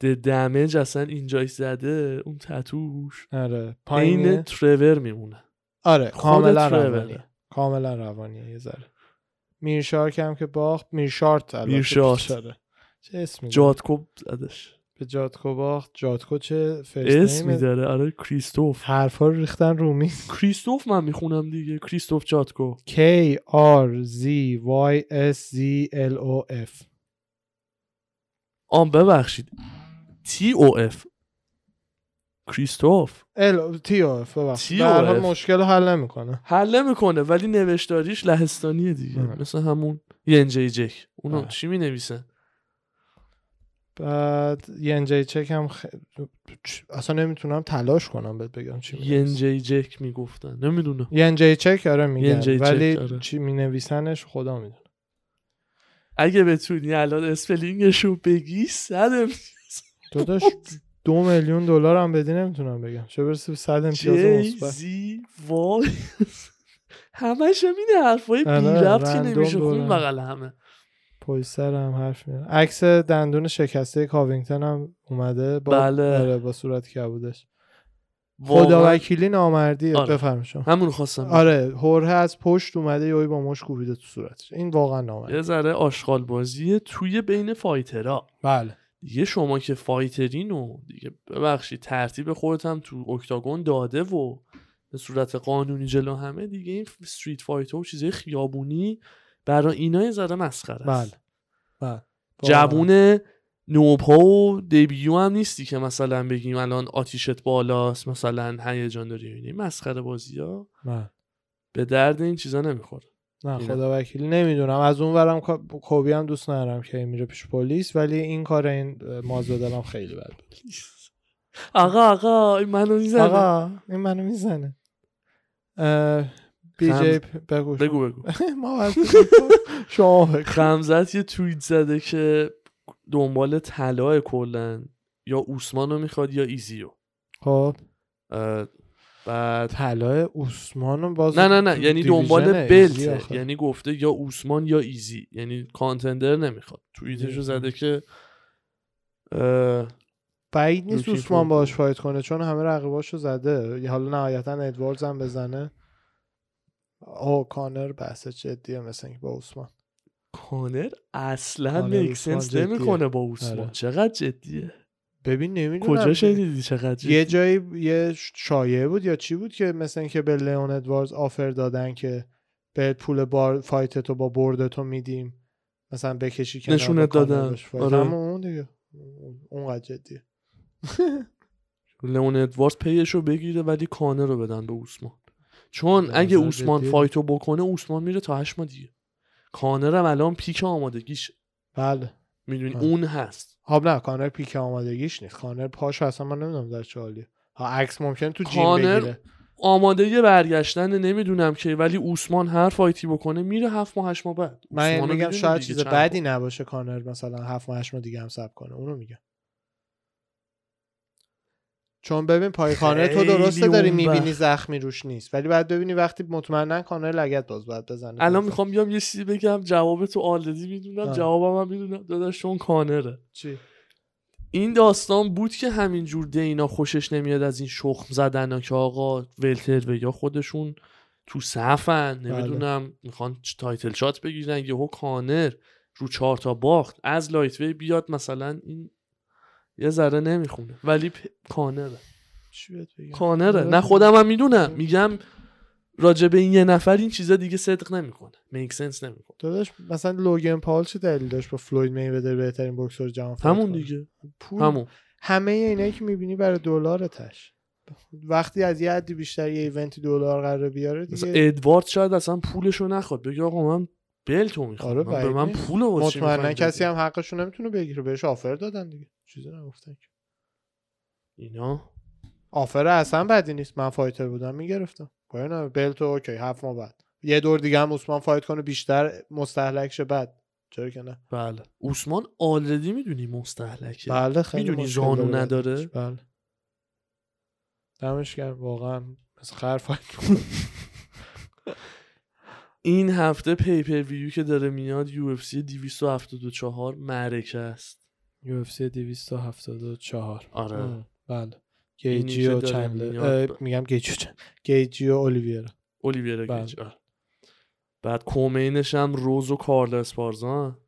د دمج اصلا اینجای زده اون تتوش. آره پایین ترور میمونه. آره کاملا. روانیه کاملا روانیه یه ذره. میرشارک هم که باخت میرشارت میرشارت. چه اسمی؟ جاتکوب زدش. به جاتکو باخت جاتکو چه اسمی فرست داره آره کریستوف. حرفا رو ریختن رومی کریستوف من می‌خونم دیگه. کریستوف جاتکو K R Z Y S Z L O F. آم ببخشید. تی او اف کریستوف. ال تی او اف مشکل حل نمی‌کنه. حل می‌کنه ولی نوشتاریش لهستانیه دیگه. آره. مثل همون ینجی جک. اونو آره. چی می نویسن بعد ینجی چک هم خ... اصلا نمی‌تونم تلاش کنم بهت بگم چی. ینجی جک می‌گفتن. نمی‌دونم. ینجی چک آره میگن. چک، ولی آره. چی می نویسنش خدا می‌دونه. اگه بتونی الان spelling شو بگی صد تو داشت دو میلیون دلار هم بدی نمی‌تونم بگم. چه برسه به صد امتیاز مثبت. Z Y. همش هم اینه حرفای بی آره، ربط که نمیشه. خون. بغل همه. پای سر هم حرف میاره عکس دندون شکسته کاوینگتون هم اومده با بله. آره با صورت کبودش. خدا وکیلی نامردیه آره. بفرم شما. همون خواستم. آره هوره از پشت اومده یهو با مشت کوبیده تو صورتش. این واقعا نامرد یه ذره آشغال بازیه توی بین fighter ها. بله. دیگه شما که fighter ین و دیگه ببخشید ترتیب خودت هم تو octagon داده و به صورت قانونی جلو همه دیگه این street fight و چیزای خیابونی برای اینا یه ذره مسخره است. بله. جوون نوپا و debut هم نیستی که مثلا بگیم الان آتیشت بالاست مثلا هیجان داری اینه مسخره بازی ها. بله. به درد این چیزا نمی‌خوره. نه. خدا وکیلی نمی‌دونم. از اون ورم کا- کوبی هم دوست ندارم که میره پیش پلیس ولی این کار این مازودلم خیلی بد بود. آقا آقا این منو می‌زنه. آقا این منو می‌زنه. بی جی بگو بگو بگو. ما شما خمزت یه توییت زده که دنبال طلای کلا یا اوسمانو می‌خواد یا ایزیو خب. بعد طلای اوسمان باز نه نه نه. یعنی دنبال belt. یعنی گفته یا اوسمان یا ایزی. یعنی contender نمی‌خواد. توییتشو زده که بعید نیست اوسمان. باش fight کنه چون همه رقیباشو زده. حالا نهایتا ادواردز هم بزنه. او کانر بحث جدیه مثل اینکه با اوسمان کانر اصلا کانر make اوسمان sense جدیه. نمی‌کنه با اوسمان آره. چقدر جدیه؟ ببین نمی‌دونم. کجا شنیدی چقدر جدیه؟ یه جایی یه شایعه بود یا چی بود که مثل اینکه به لئون ادواردز offer دادن که به پول بار fight تو با برد تو میدیم. مثلا بکشی نشونت با کانر دادن. آره. اون دیگه. اونقدر جدیه. لئون ادواردز پیشو بگیره ولی کانر رو بدن به اوسمان چون اگه اوسمان. fight و بکنه اوسمان میره تا هشت ماه دیگه. کانر هم الان peak آمادگیشه. بله. می‌دونی؟ آره. اون هست. خب نه کانر peak آمادگیش نیست. کانر پاش اصلا من نمی‌دونم در چه حالیه. ها عکس ممکن تو gym کانر بگیره. آماده یه برگشتن نمی‌دونم که ولی اوسمان هر fight ی بکنه میره هفت ماه هشت ماه بعد. من میگم شاید چیز بدی نباشه کانر مثلا هفت ماه هشت ماه دیگه هم صبر کنه. اونو میگم. چون ببین پای کانر تو درسته داری می‌بینی. زخمی روش نیست. ولی بعد ببینی وقتی مطمئنا کانر لگت باز باید بزنه الان می‌خوام بیام یه چیزی بگم. جواب تو already می‌دونم. جوابم هم می‌دونم. داداش چون کانره. چی؟ این داستان بود که همینجور دینا خوشش نمیاد از این شخم زدن که آقا welter ها خودشون تو صفن. نمی‌دونم می‌خوان چ- title shot بگیرن. یهو کانر رو چهار تا باخت. از lightweight بیاد مثلا این یه ذره نمی‌خونه. ولی پ... کانره. کانره. آره. نه. خودم هم می‌دونم. میگم راجع به این یه نفر این چیزا دیگه صدق نمی‌کنه. میک سنس نمی‌کنه. داداش مثلا لوگن پال چه دلیل داشت با فلوید میوذر بهترین بوکسور جهان همون؟ دیگه. پول همون. همه اینایی که می‌بینی برای دلار تش وقتی از یه حدی بیشتر یه ایونتی دلار قراره بیاره مثلا دیگه. ادوارد شاید اصلا پولشو نخواد. بگه آقا من بلتو می‌خوام آره، من به من. پول واسه مطمئنا کسی؟ هم حقشو نمی‌تونه بگیره. بهش آفر دادن دیگه. چیزی نگفتن که. اینا؟ offer اصلا بدی نیست. من fighter بودم می‌گرفتم. نه belt و OK هفت ماه بعد. یه دور دیگه هم عثمان fight کنه بیشتر مستهلک شه بعد. چرا که نه؟ بله. اوسمان already می‌دونی مستهلکه. بله خیلی می‌دونی زانو داره نداره؟ بله. دمش گرم واقعا مثل خر fight کنه. این هفته pay-per-view که داره میاد UFC 274 معرکه است. UFC 274 آره. ام، بله. گیجی و چندلر. میگم گیجی و گیجی و اولیویرا. اولیویرا بله. گیج آره. بعد co-main ش هم روز و کارل اسپارزان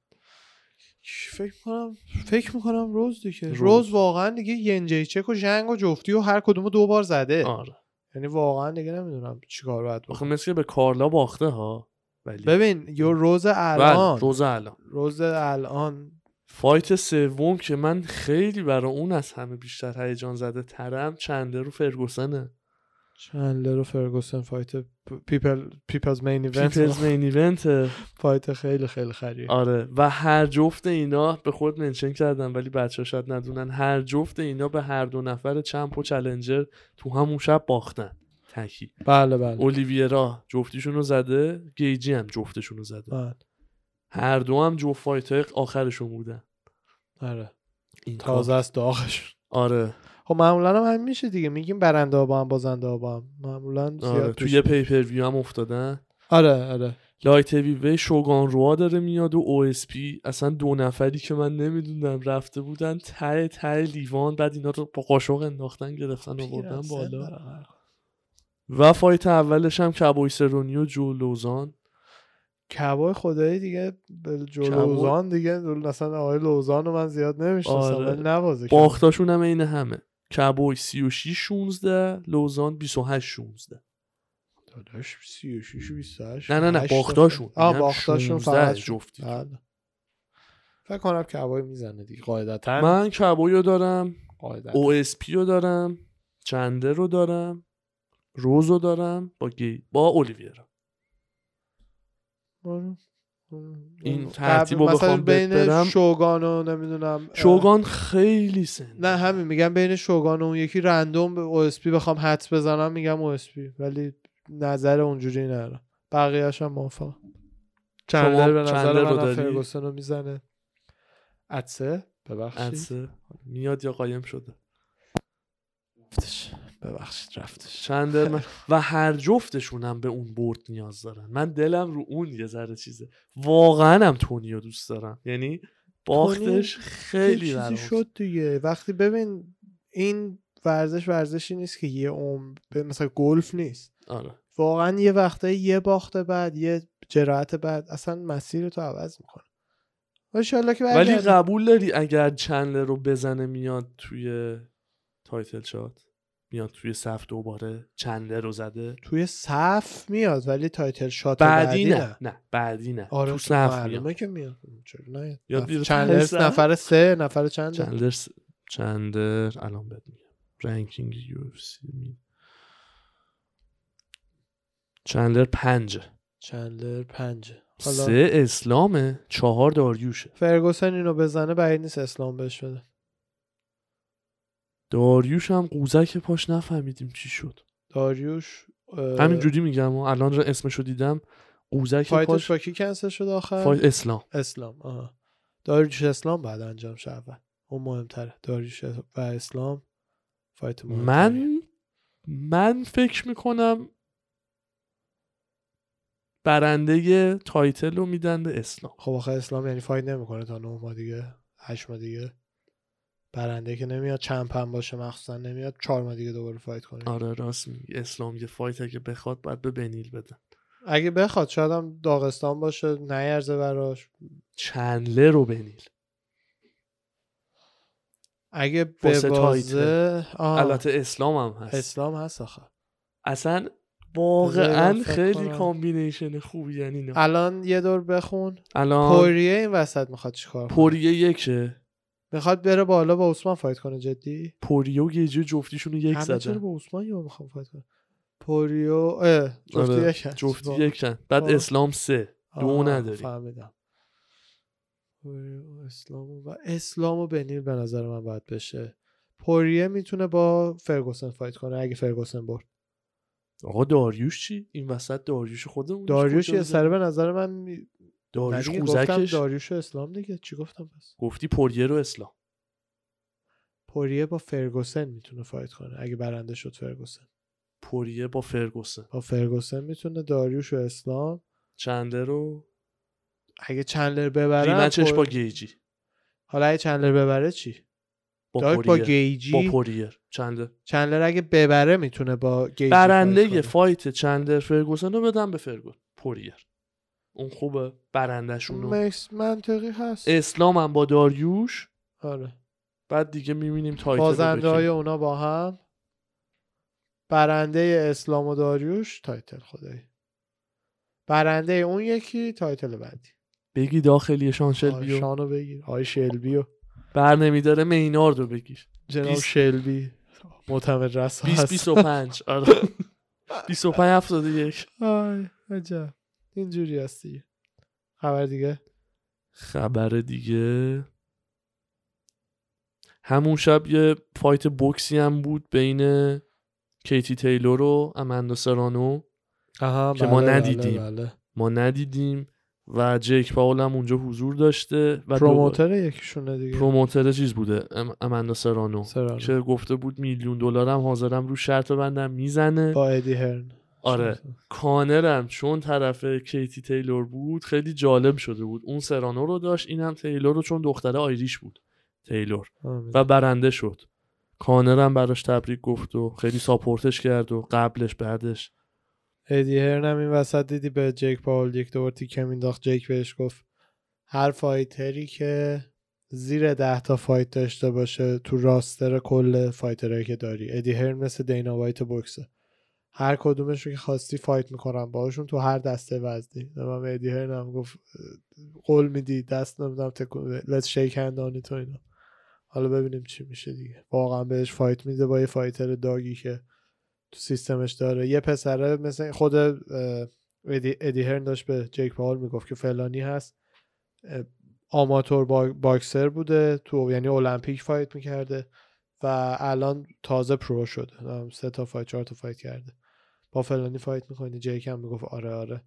فکر می‌کنم فکر می‌کنم روز دیگه. روز. روز, واقعا دیگه ینجیچک و ژنگ و جفتی و هر کدومو دو بار زده. آره. یعنی واقعا دیگه نمی‌دونم چیکار باید بکنم. مثل به کارلا باخته ها ولی ببین یو روز بله الان روز الان. روز الان. fight سوم که من خیلی برای اون از همه بیشتر هیجان زده ترم چنده رو فرگوسنه. چندلر و فرگوسن fight people people's main event people's main event fight خیلی خیلی خریه. آره. و هر جفت اینا به خود mention کردم ولی بچه شاید ندونن. هر جفت اینا به هر دو نفر champ و challenger تو همون شب باختن. تکی. بله بله. اولیویرا جفتیشون رو زده گیجی هم جفتشون رو زده. بله. هر دو هم جفت fight آخرشون بودن. آره. این تازه. است داغش آره. خب معمولا هم همین میشه دیگه. میگیم برنده ها با هم بازنده ها با هم. معمولا آره زیاد تو پیش یه pay-per-view هم افتادن. آره آره. light heavy شوگان روا داره میاد و OSP اصلا دو نفری که من نمی‌دونم رفته بودن ته ته لیوان بعد اینا رو با قاشق انداختن گرفتن و بردن بالا. و fight اولش هم کبوی سرونی و جو لوزان. کبای خدایی دیگه به کبای- جلوزان دیگه. مثلا آقای لوزان رو من زیاد نمی‌شناسم آره. نوازه باختاشون هم عین همه. کبوی 36 16 لوزان 28 16 داداش 36 و 28 نه نه نه باختاشون. آه میگم باختاشون 16 فقط جفتی. بله. فکر کنم کبای می‌زنه دیگه قاعدتا. من کبوی رو دارم قاعدتا. او اس پی رو دارم چنده رو دارم روز رو دارم با گی با اولیویرا. این ترتیب رو مثلا بین بدم، شوگان و نمی‌دونم شوگان خیلی سن. نه همین میگم بین شوگان و اون یکی random به OSP بخوام حدس بزنم میگم OSP ولی نظر اونجوری ندارم. بقیه‌اش هم موافقم. چندلر به نظر من داری؟ فرگوسن رو می‌زنه. عطسه ببخشید. عطسه میاد یا قایم شده؟ ببخشید رفتش چندلر من- و هر جفتشون هم به اون برد نیاز دارن. من دلم رو اون یه ذره چیزه. واقعا هم تونیو دوست دارم. یعنی باختش خیلی چیزی شد دیگه. وقتی ببین این ورزش ورزشی نیست که یه عمر به- مثلا گلف نیست. آره. واقعا یه وقتایی یه باخت بعد یه جراحت بعد اصلا مسیر تو عوض می‌کنه. که ولی. قبول داری اگر چندلر رو بزنه میاد توی title shot؟ میاد توی صف دوباره چندلر رو زده. توی صف میاد ولی title shot بعدی بعدی نه نه بعدی نه. آره تو صف میاد. که میاد. چرا نه. چندلر؟ نفر سه نفر چند چندلر س- چندلر الان بهت میگم. ranking UFC چندلر پنجه. چندلر پنجه. حالا سه اسلامه. چهار داریوشه. فرگوسن اینو بزنه بعید نیست اسلام بهش بده. داریوش هم قوزک پاش نفهمیدیم چی شد. داریوش اه، همینجوری میگم و الان را اسمشو دیدم. قوزک پاش با کی کنسل شد آخر؟ فای اسلام. اسلام آها. داریوش اسلام بعد انجام اول. اون مهمتره. داریوش و اسلام فایت مهمتره من من فکر می‌کنم برنده title رو میدن به اسلام. خب آخه اسلام یعنی فایت نمی‌کنه تا نه ماه دیگه هشت ماه دیگه. برنده که نمیاد champion باشه مخصوصا نمیاد چهار دیگه دوباره fight کنه آره راست میگی. اسلام یه fight اگه بخواد باید به بنیل بدن اگه بخواد شاید هم داغستان باشه نیرزه براش. چندلر رو بنیل. اگه به واسه بازه آه، البته اسلام هم هست. اسلام هست آخه. اصلا واقعا خیلی. کامبینیشن خوبی یعنی الان یه دور بخون. الان پوریه این وسط می‌خواد چیکار پوریه یکه. می‌خواد بره بالا با عثمان فایت کنه جدی؟ پوریه و گیجو جفتیشون یک زدن با عثمان یا می‌خوام فایت کنه پوریو اه جفتی آره، یکن. جفتی با- یکن. بعد با- اسلام سه. دو آه، نداری. فهمیدم. پوریو، اسلام و اسلام و بنیل به نظر من باید بشه. پوریه می‌تونه با فرگوسن fight کنه اگه فرگوسن برد. آقا داریوش چی؟ این وسط داریوش خودمون داریوش یه سره به نظر من. داریوش گفتم قوزکش داریوش اسلام دیگه. چی گفتم پس؟ گفتی پوریه رو اسلام. پوریه با فرگوسن می‌تونه fight کنه اگه برنده شد فرگوسن. پوریه با فرگوسن. با فرگوسن می‌تونه داریوش و اسلام چندلر رو اگه چندلر ببره rematch ش پور- با گیجی. حالا اگه چندلر ببره چی؟ با با گیجی با پوریر. چندلر. چندلر اگه ببره می‌تونه با گیجی برنده fight. fight چندلر فرگوسن رو بدم به فرگو پوریر. اون خوبه مکس منطقی هست. اسلام هم با داریوش. آره. بعد دیگه می‌بینیم title بازنده های. اونا با هم. برنده اسلام و داریوش تایتل خدایی. برنده اون یکی تایتل بعدی. بگی داخلی شان شلبیو شانو بگیر. آی شلبیو بر نمیداره مینارد رو بگیر. جناب بیست- شلبی. معتمد رسا 20 هست 25 آره. 25 71 آی عجب. اینجوری هستی. خبر دیگه؟ خبر دیگه؟ همون شب یه fight بوکسی هم بود بین کیتی تیلور و اماندا سرانو آها که ما بله، بله، ندیدیم. بله. ما ندیدیم و جیک پاول هم اونجا حضور داشته و promoter یکیشونه دیگه. دو... promoter چیز بوده ام... اماندا سرانو. سرانو. که گفته بود میلیون دلارم حاضرم رو شرط بندم می‌زنه. با ادی هرن. آره. کانرم چون طرف کیتی تیلور بود خیلی جالب شده بود. اون سرانو رو داشت این هم تیلور رو چون دختره Irish بود تیلور. و برنده شد. کانرم براش تبریک گفت و خیلی support ش کرد و قبلش بعدش. ادی هرن هم این وسط دیدی به جیک پاول یک دور تیکه مینداخت جیک بهش گفت هر fighter ی که زیر ده تا fight داشته باشه تو roster کل fighter هایی که داری. ادی هرن مثل دینا وایت بوکسه. هر کدومش رو که خواستی fight می‌کنم باهاشون تو هر دسته وزنی. من هرن هم گفت قول میدی دست نمیدم تکون let's shake hand on it و اینا. حالا ببینیم چی میشه دیگه. واقعا بهش fight میده با یه fighter dog ی که تو سیستمش داره. یه پسره مثل خود ادی, ادی هرن داشت به جیک پاول می‌گفت که فلانی هست. آماتور با- boxer بوده تو یعنی المپیک fight می‌کرده و الان تازه pro شده. سه تا fight چهار تا fight کرده. با فلانی fight می‌کنی؟ جیک هم می‌گفت آره آره.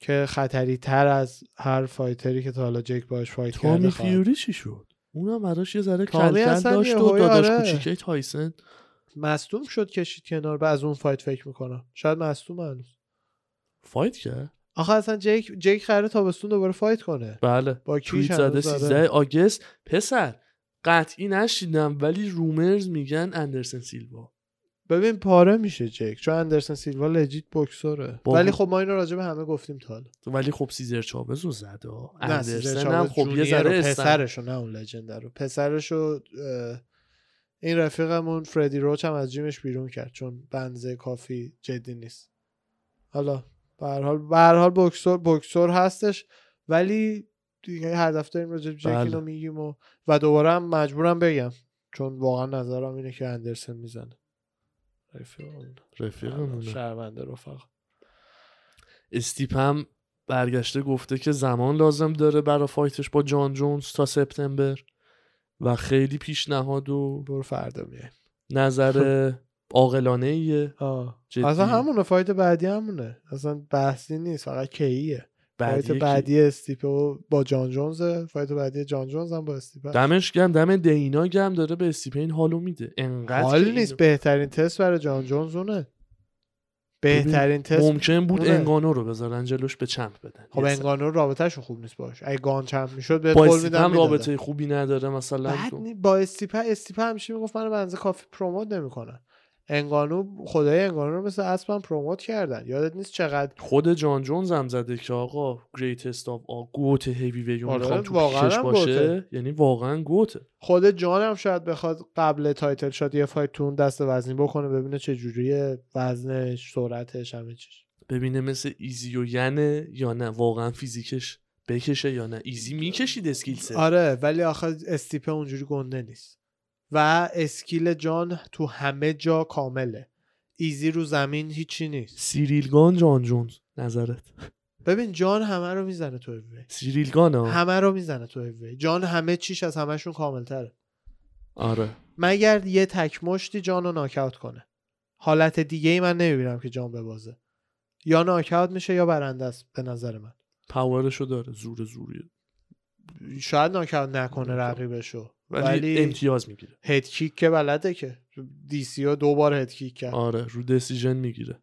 که خطری تر از هر fighter ی که تا حالا جیک باش fight کرده. فیوری چی شد؟ اونم براش یه ذره اصلا داشت و داداش آره. کوچیکه تایسن. مصدوم شد کشید کنار به از اون fight فکر می‌کنم. شاید مصدوم هنوز. fight کرد؟ آخه اصلا جیک جیک قراره تابستون دوباره fight کنه. بله. با هنوز زده. 13 August. پسر قطعی نشیدم ولی رومرز میگن اندرسن سیلوا. ببین پاره میشه جیک چون اندرسن سیلوا legit بوکسوره بابا. ولی خب ما اینو راجع به همه گفتیم تا حالا. ولی خب سیزر چاوز رو سیزر اندرسن هم خب یه ذره پسرشو نه اون لجند رو. پسرشو این رفیقمون فردی روچ هم از جیمش بیرون کرد چون بنزه کافی جدی نیست. حالا به هر حال به هر حال بوکسور بوکسور هستش ولی دیگه هر دفعه داریم راجع به جک بله. میگیم و و دوباره هم مجبورم بگم چون واقعا نظرم اینه که اندرسن می‌زنه. رفیقمون رفیقمونه. شرمنده رفقا. استیپ هم برگشته گفته که زمان لازم داره برای fight ش با جان جونز تا سپتامبر و خیلی پیشنهاد و برو فردا میایم نظر عاقلانه ایه. اصلا همونه fight بعدی همونه. اصلا بحثی نیست فقط کیه. fight بعدی بعدی استیپه و با جان جونز fight بعدی جان جونز هم با استیپه دمش گم دم دینا گم داره به استیپ این حالو میده. انقدر حال نیست اینو- بهترین تست برای جان جونز اونه. بهترین تست ممکن بود اونه. انگانو رو بذارن جلوش به چمپ بدن. خب. انگانو رابطهشون خوب نیست باش. اگه گان چمپ می‌شد به قول میدم. رابطه خوبی نداره مثلا بعد با استیپه استیپه همیشه می‌گفت؟ من بنزه کافی پروموت نمی‌کنن. انگانو خدای انگانو رو مثل اسبم پروموت کردن. یادت نیست چقدر خود جان جونز هم زده که آقا گریتست آف آ گوت هیوی ویو آره، تو واقعاً باشه؟ گوته. یعنی واقعا گوته خود جان هم شاید بخواد قبل تایتل شات یه فایت تو اون دست وزنی بکنه ببینه چه جوریه وزنش سرعتش همه چیش. ببینه مثل ایزی و یانه یا نه واقعا فیزیکش بکشه یا نه. ایزی می‌کشید skill سه آره ولی آخه استیپه اونجوری گنده نیست. و skill جان تو همه جا کامله. ایزی رو زمین هیچی نیست. سیریل گان جان جونز نظرت؟ ببین جان همه رو می‌زنه تو هیوی سیریل گان ها همه رو می‌زنه تو هیوی جان همه چیش از همشون کاملتره. آره. مگر یه تک مشتی جان رو ناکاوت کنه؟ حالت دیگه ای من نمی‌بینم که جان ببازه. یا ناکاوت میشه یا برنده است به نظر من. پاورشو داره زور زوریه. شاید ناکاوت نکنه. رقیبشو. ولی, ولی امتیاز می‌گیره. هد کیک که بلده که. دی سی او دو بار هد کیک کرد. آره رو دسیژن می‌گیره.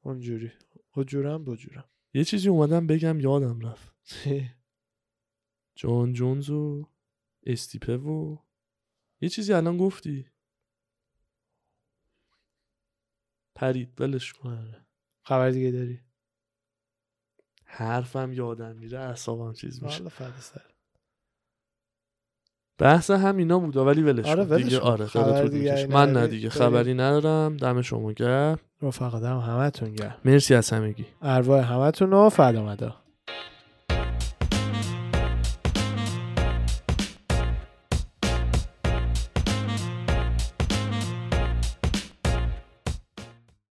اونجوری. حجورم بجورم. یه چیزی اومدم بگم یادم رفت. جان جونز و استیپه و یه چیزی الان گفتی. پرید ولش کن. آره. خبر دیگه داری؟ حرفم یادم میره اعصابم چیز میشه. بحث هم اینا بود ولی ولش آره،. ولش دیگه. آره خبر دیگه من نه؟ دیگه؟ خبری ندارم دم شما گرم رفقا دم همتون گرم مرسی از همگی ارواح همتون رو فدا